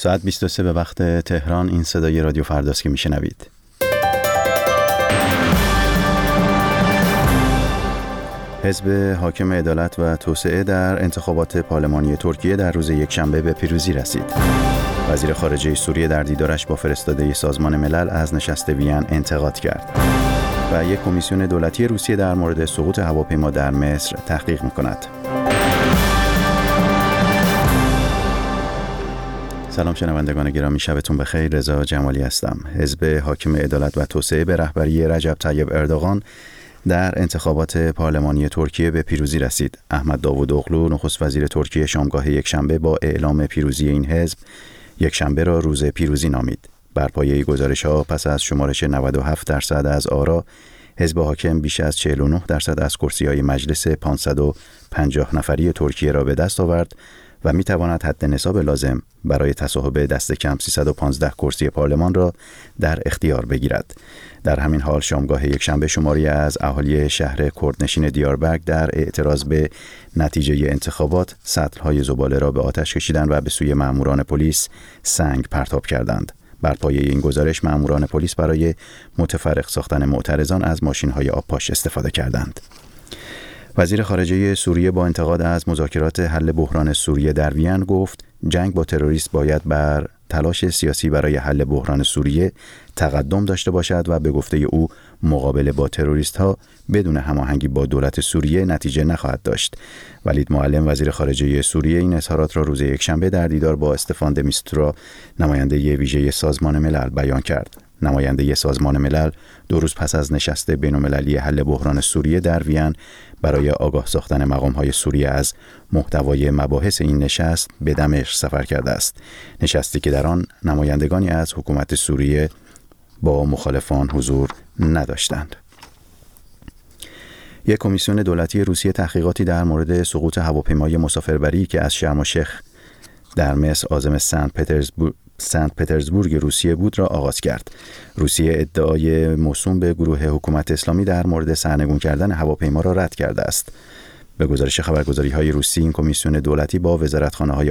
ساعت 23 به وقت تهران این صدای رادیو فرداست که میشنوید. حزب حاکم عدالت و توسعه در انتخابات پارلمانی ترکیه در روز یکشنبه به پیروزی رسید. وزیر خارجه سوریه در دیدارش با فرستاده سازمان ملل از نشست وین انتقاد کرد. و یک کمیسیون دولتی روسیه در مورد سقوط هواپیما در مصر تحقیق می سلام شنوندگان گرامی شبتون بخیر. رضا جمالی هستم. حزب حاکم عدالت و توسعه به رهبری رجب طیب اردوغان در انتخابات پارلمانی ترکیه به پیروزی رسید. احمد داوود اغلو نخست وزیر ترکیه شامگاه یکشنبه با اعلام پیروزی این حزب یکشنبه را روز پیروزی نامید. بر پایه گزارش ها پس از شمارش 97 درصد از آرا حزب حاکم بیش از 49 درصد از کرسی های مجلس 550 نفری ترکیه را به دست آورد. و می تواند حد نصاب لازم برای تصاحب دست کم 315 کرسی پارلمان را در اختیار بگیرد. در همین حال شامگاه یکشنبه شماری از اهالی شهر کردنشین دیاربرگ در اعتراض به نتیجه انتخابات های زباله را به آتش کشیدند و به سوی ماموران پلیس سنگ پرتاب کردند. بر پایه این گزارش ماموران پلیس برای متفرق ساختن معترضان از ماشین های آبپاش استفاده کردند. وزیر خارجه سوریه با انتقاد از مذاکرات حل بحران سوریه در وین گفت جنگ با تروریست باید بر تلاش سیاسی برای حل بحران سوریه تقدم داشته باشد و به گفته او مقابله با تروریست ها بدون هماهنگی با دولت سوریه نتیجه نخواهد داشت. ولید معلم وزیر خارجه سوریه این اظهارات را روز یکشنبه در دیدار با استفان میسترا نماینده ویژه سازمان ملل بیان کرد. نماینده سازمان ملل دو روز پس از نشست بینالمللی حل بحران سوریه در وین برای آگاه ساختن مقام های سوریه از محتوای مباحث این نشست به دمشق سفر کرده است. نشستی که در آن نمایندگانی از حکومت سوریه با مخالفان حضور نداشتند. یک کمیسیون دولتی روسیه تحقیقاتی در مورد سقوط هواپیمای مسافربری که از شرم الشیخ در مصر عازم سنت سنت پترزبورگ روسیه بود را آغاز کرد. روسیه ادعای موسوم به گروه حکومت اسلامی در مورد سرنگون کردن هواپیما را رد کرده است. به گزارش خبرگزاری های روسی این کمیسیون دولتی با وزارتخانه های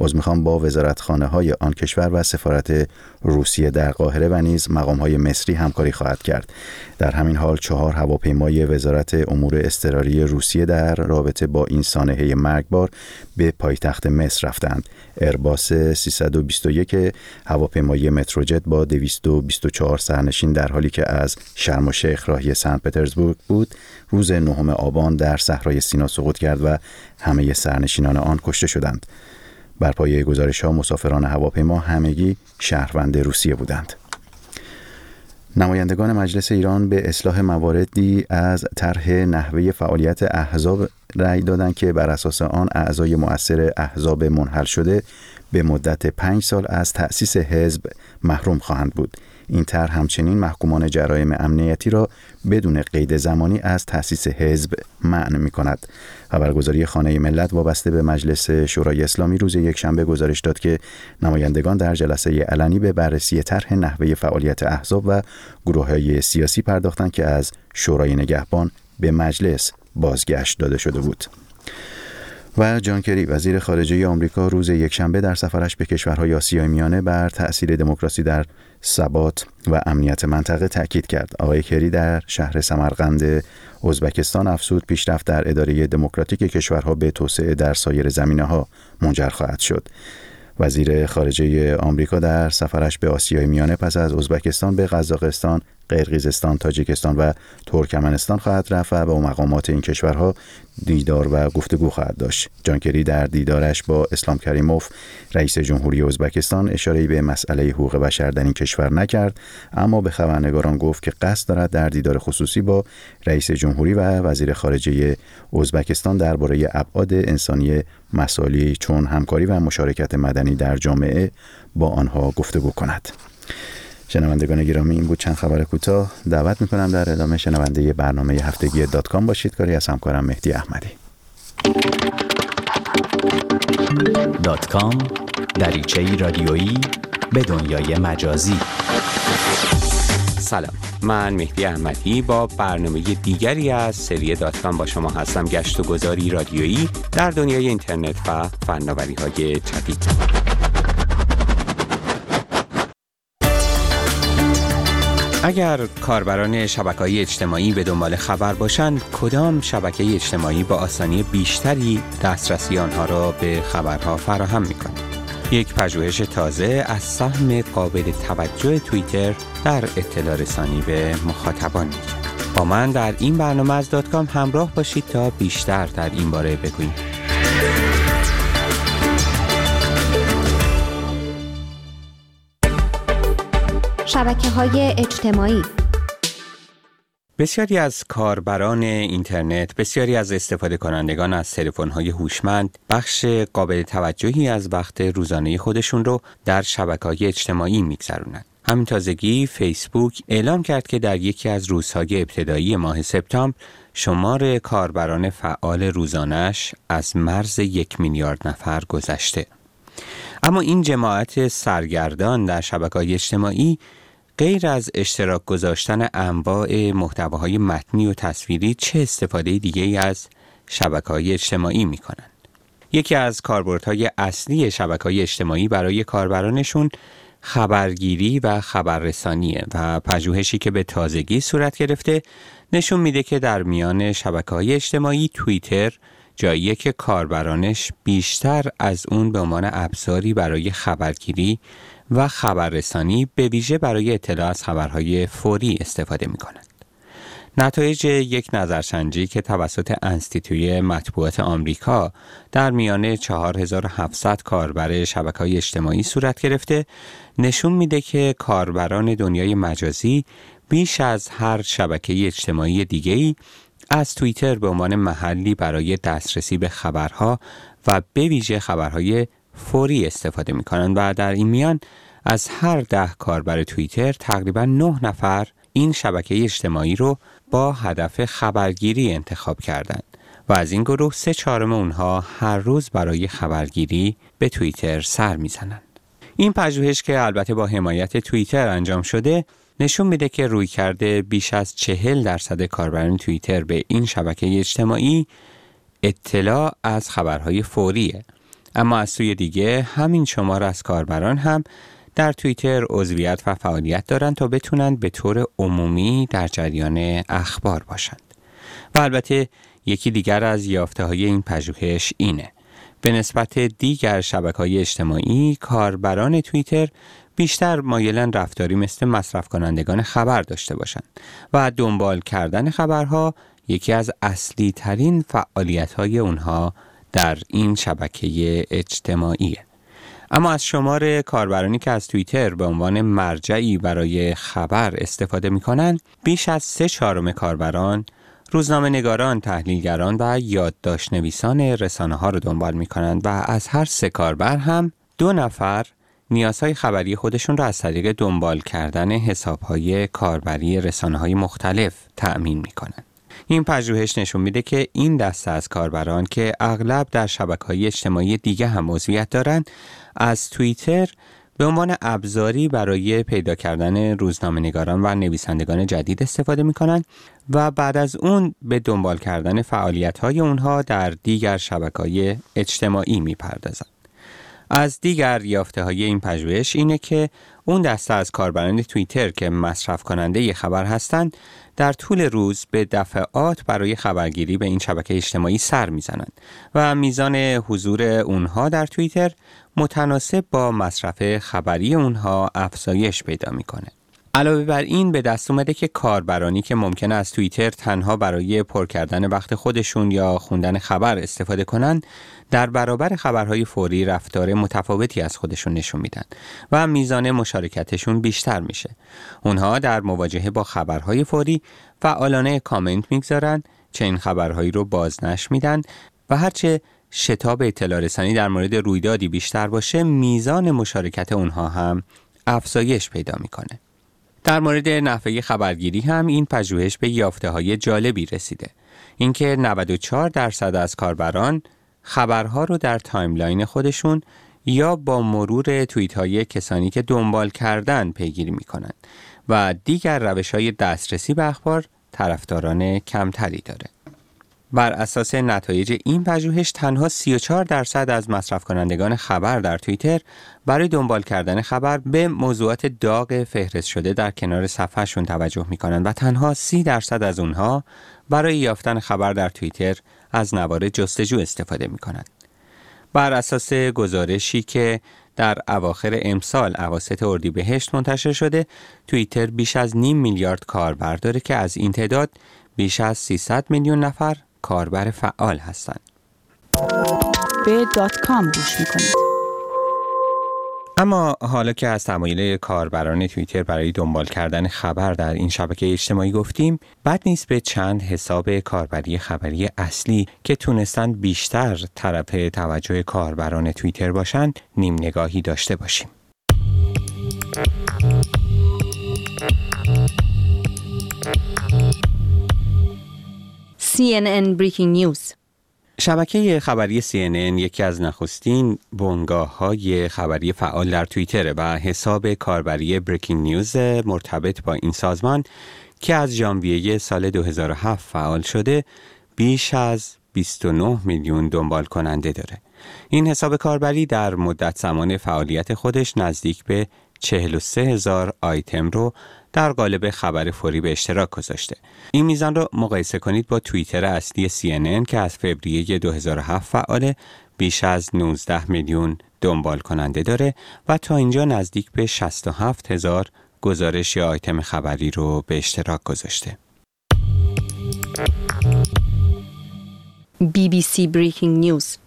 از می‌خوام با وزارتخانه های آن کشور و سفارت روسیه در قاهره و نیز مقام های مصری همکاری خواهد کرد. در همین حال چهار هواپیمای وزارت امور اضطراری روسیه در رابطه با این سانحه مرگبار به پایتخت مصر رفتند. ارباس 321 هواپیمای متروجت با 224 سرنشین در حالی که از شرم و شیخ راهی سن پترزبورگ بود روز نهم آبان در صحرای سینا سقوط کرد و همه سرنشینان آن کشته شدند. بر پایه گزارش ها مسافران هواپیما همگی شهروند روسیه بودند. نمایندگان مجلس ایران به اصلاح مواردی از طرح نحوه فعالیت احزاب رأی دادند که بر اساس آن اعضای مؤثر احزاب منحل شده به مدت پنج سال از تأسیس حزب محروم خواهند بود این طرح همچنین محکومان جرایم امنیتی را بدون قید زمانی از تأسیس حزب معنی می کند. خبرگزاری خانه ملت وابسته به مجلس شورای اسلامی روز یکشنبه گزارش داد که نمایندگان در جلسه علنی به بررسی طرح نحوه فعالیت احزاب و گروه های سیاسی پرداختند که از شورای نگهبان به مجلس بازگشت داده شده بود. و جان کری وزیر خارجه آمریکا روز یکشنبه در سفرش به کشورهای آسیای میانه بر تأثیر دموکراسی در ثبات و امنیت منطقه تاکید کرد. آقای کری در شهر سمرقند ازبکستان افسود پیشرفت در اداره دموکراتیک کشورها به توسعه در سایر زمینه ها منجر خواهد شد. وزیر خارجه آمریکا در سفرش به آسیای میانه پس از ازبکستان به قزاقستان قرقیزستان، تاجیکستان و ترکمنستان خواهد رفت و با مقامات این کشورها دیدار و گفتگو خواهد داشت. جانکری در دیدارش با اسلام کریموف رئیس جمهوری ازبکستان اشاره به مسئله حقوق بشر در این کشور نکرد اما به خبرنگاران گفت که قصد دارد در دیدار خصوصی با رئیس جمهوری و وزیر خارجه ازبکستان درباره ابعاد انسانی مسائلی چون همکاری و مشارکت مدنی در جامعه با آنها گفتگو کند. شنوندگان گرامی این بود چند خبر کوتاه. دعوت می‌کنم در ادامه شنونده برنامه هفتگی دات کام باشید. کاری از همکارم مهدی احمدی. دات کام دریچه رادیویی به دنیای مجازی. سلام من مهدی احمدی با برنامه دیگری از سری دات کام با شما هستم. گشت و گذاری رادیویی در دنیای اینترنت و فناوری های جدید. اگر کاربران شبکه اجتماعی به دنبال خبر باشند کدام شبکه اجتماعی با آسانی بیشتری دسترسی آنها را به خبرها فراهم می یک پژوهش تازه از سهم قابل توجه توییتر در اطلاع رسانی به مخاطبان میگه. با من در این برنامه از دات همراه باشید تا بیشتر در این باره بگوییم. شبکه های اجتماعی بسیاری از کاربران اینترنت، بسیاری از استفاده کنندگان از تلفن های هوشمند بخش قابل توجهی از وقت روزانه خودشون رو در شبکه های اجتماعی میگذرونند. همین تازگی فیسبوک اعلام کرد که در یکی از روزهای ابتدایی ماه سپتامبر شمار کاربران فعال روزانش از مرز یک میلیارد نفر گذشته. اما این جماعت سرگردان در شبکه های اجتماعی غیر از اشتراک گذاشتن انواع محتواهای متنی و تصویری چه استفاده دیگه از شبکه های اجتماعی می کنند؟ یکی از کاربردهای اصلی شبکه های اجتماعی برای کاربرانشون خبرگیری و خبررسانیه و پژوهشی که به تازگی صورت گرفته نشون میده که در میان شبکه های اجتماعی توییتر جایی که کاربرانش بیشتر از اون به عنوان ابزاری برای خبرگیری و خبررسانی به ویژه برای اطلاع از خبرهای فوری استفاده می کنند. نتایج یک نظرسنجی که توسط انستیتوی مطبوعات آمریکا در میان 4700 کاربر شبکه های اجتماعی صورت گرفته نشون میده که کاربران دنیای مجازی بیش از هر شبکه اجتماعی دیگه‌ای از توییتر به عنوان محلی برای دسترسی به خبرها و به ویژه خبرهای فوری استفاده می کنند و در این میان از هر ده کاربر توییتر تقریبا نه نفر این شبکه اجتماعی رو با هدف خبرگیری انتخاب کردند و از این گروه سه چهارم اونها هر روز برای خبرگیری به توییتر سر می‌زنند. این پژوهش که البته با حمایت توییتر انجام شده نشون میده که روی کرده بیش از چهل درصد کاربران توییتر به این شبکه اجتماعی اطلاع از خبرهای فوریه اما از سوی دیگه همین شمار از کاربران هم در توییتر عضویت و فعالیت دارند تا بتونند به طور عمومی در جریان اخبار باشند. و البته یکی دیگر از یافته های این پژوهش اینه. به نسبت دیگر شبکه های اجتماعی کاربران توییتر بیشتر مایلن رفتاری مثل مصرف کنندگان خبر داشته باشند و دنبال کردن خبرها یکی از اصلی ترین فعالیت های اونها در این شبکه اجتماعیه. اما از شمار کاربرانی که از توییتر به عنوان مرجعی برای خبر استفاده می کنند بیش از سه چهارم کاربران روزنامه نگاران، تحلیلگران و یادداشت نویسان رسانه ها رو دنبال می کنند و از هر سه کاربر هم دو نفر نیازهای خبری خودشون را از طریق دنبال کردن حسابهای کاربری رسانه های مختلف تأمین می کنند. این پژوهش نشون میده که این دسته از کاربران که اغلب در شبکه های اجتماعی دیگه هم موضوعیت دارند از توییتر به عنوان ابزاری برای پیدا کردن روزنامه نگاران و نویسندگان جدید استفاده می کنند و بعد از اون به دنبال کردن فعالیت های اونها در دیگر شبکه های اجتماعی می پردازند. از دیگر یافته های این پژوهش اینه که اون دسته از کاربران توییتر که مصرف کننده خبر هستند در طول روز به دفعات برای خبرگیری به این شبکه اجتماعی سر می‌زنند و میزان حضور اونها در توییتر متناسب با مصرف خبری اونها افزایش پیدا می‌کنه. علاوه بر این به دست اومده که کاربرانی که ممکن از توییتر تنها برای پر کردن وقت خودشون یا خوندن خبر استفاده کنند در برابر خبرهای فوری رفتار متفاوتی از خودشون نشون میدن و میزان مشارکتشون بیشتر میشه. اونها در مواجهه با خبرهای فوری فعالانه کامنت می‌گذارن چه این خبرهایی رو بازنش میدن و هرچه شتاب اطلاع رسانی در مورد رویدادی بیشتر باشه میزان مشارکت اونها هم افزایش پیدا می‌کنه. در مورد نحوه خبرگیری هم این پژوهش به یافته های جالبی رسیده. اینکه 94 درصد از کاربران خبرها رو در timeline خودشون یا با مرور توییت های کسانی که دنبال کردن پیگیری می کنند و دیگر روش های دسترسی به اخبار طرفداران کمتری داره. بر اساس نتایج این پژوهش تنها 34 درصد از مصرف کنندگان خبر در توییتر برای دنبال کردن خبر به موضوعات داغ فهرست شده در کنار صفحهشون توجه می کنند و تنها 30 درصد از اونها برای یافتن خبر در توییتر از نوار جستجو استفاده می کنند. بر اساس گزارشی که در اواخر امسال اواسط اردیبهشت منتشر شده توییتر بیش از نیم میلیارد کاربر داره که از این تعداد بیش از 300 میلیون نفر کاربر فعال هستند. به دات کام گوش می‌کنید. اما حالا که از تمایل کاربران توییتر برای دنبال کردن خبر در این شبکه اجتماعی گفتیم بد نیست به چند حساب کاربری خبری اصلی که تونستند بیشتر طرف توجه کاربران توییتر باشند نیم نگاهی داشته باشیم. CNN Breaking News. شبکه خبری CNN یکی از نخستین بنگاه های خبری فعال در توییتر و حساب کاربری بریکینگ نیوز مرتبط با این سازمان که از ژانویه سال 2007 فعال شده بیش از 29 میلیون دنبال کننده داره. این حساب کاربری در مدت زمان فعالیت خودش نزدیک به 43 هزار آیتم رو در قالب خبر فوری به اشتراک گذاشته. این میزان رو مقایسه کنید با توییتر اصلی CNN که از فوریه 2007 فعال بیش از 19 میلیون دنبال کننده داره و تا اینجا نزدیک به 67 هزار گزارش یا آیتم خبری رو به اشتراک گذاشته. BBC Breaking News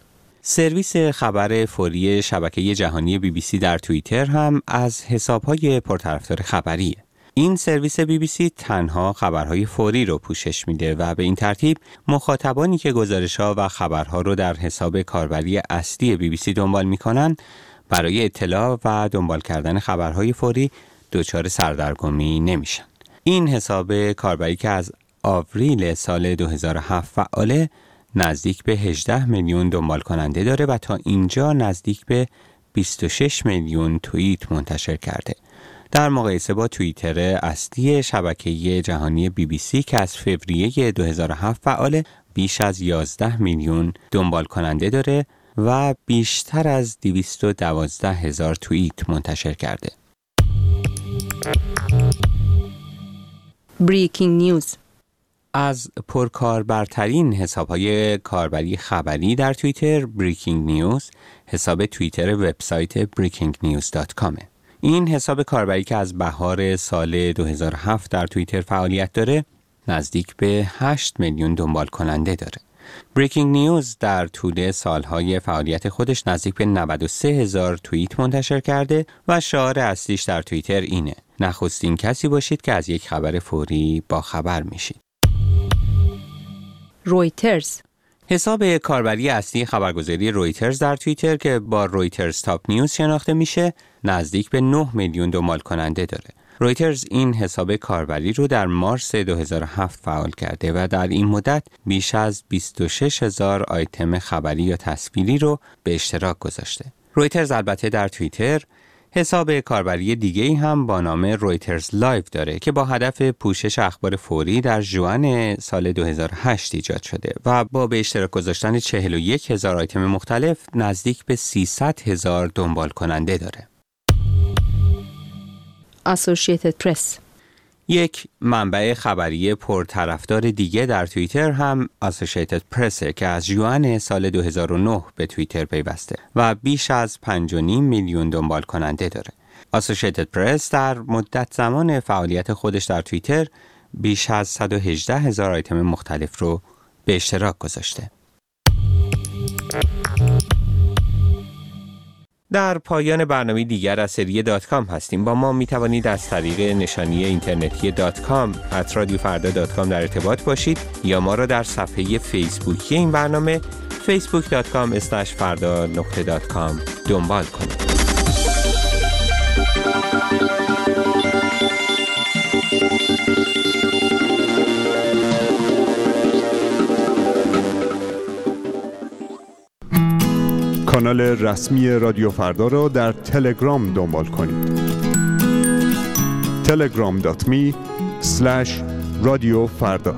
سرویس خبر فوری شبکه جهانی بی بی سی در توییتر هم از حسابهای پرطرفدار خبریه. این سرویس بی بی سی تنها خبرهای فوری رو پوشش میده و به این ترتیب مخاطبانی که گزارش ها و خبرها رو در حساب کاربری اصلی بی بی سی دنبال می‌کنن برای اطلاع و دنبال کردن خبرهای فوری دچار سردرگمی نمیشن. این حساب کاربری که از آوریل سال 2007 فعاله نزدیک به 18 میلیون دنبال کننده داره و تا اینجا نزدیک به 26 میلیون توییت منتشر کرده. در مقایسه با توییتر اصلی شبکه جهانی بی بی سی که از فوریه 2007 فعال بیش از 11 میلیون دنبال کننده داره و بیشتر از 212 هزار توییت منتشر کرده. Breaking News از پرکاربرترین حساب های کاربری خبری در توییتر بریکینگ نیوز حساب توییتر وبسایت breakingnews.com این حساب کاربری که از بهار سال 2007 در توییتر فعالیت داره نزدیک به 8 میلیون دنبال کننده داره. Breaking News در طول سالهای فعالیت خودش نزدیک به 93 هزار توییت منتشر کرده و شعار اصلیش در توییتر اینه نخستین کسی باشید که از یک خبر فوری با خبر میشید. رویترز حساب کاربری اصلی خبرگزاری رویترز در توییتر که با رویترز Top News شناخته میشه نزدیک به 9 میلیون دنبال کننده داره. رویترز این حساب کاربری رو در مارس 2007 فعال کرده و در این مدت بیش از 26 هزار آیتم خبری یا تصویری رو به اشتراک گذاشته. رویترز البته در توییتر حساب کاربری دیگه ای هم با نام رویترز Live داره که با هدف پوشش اخبار فوری در ژوئن سال 2008 ایجاد شده و با به اشتراک گذاشتن 41 هزار آیتم مختلف نزدیک به 300 هزار دنبال کننده داره. Associated Press یک منبع خبری پرطرفدار دیگه در توییتر هم Associated Press که از ژوئن سال 2009 به توییتر پیوسته و بیش از 5.5 میلیون دنبال کننده داره. Associated Press در مدت زمان فعالیت خودش در توییتر بیش از 118 هزار آیتم مختلف رو به اشتراک گذاشته. در پایان برنامه دیگر از سری دات کام هستیم. با ما می توانید از طریق نشانی اینترنتی دات کام فردا در ارتباط باشید یا ما را در صفحه فیسبوکی این برنامه facebook.com فردا دنبال کنید. کانال رسمی رادیو فردا را در تلگرام دنبال کنید. telegram.me رادیو فردا.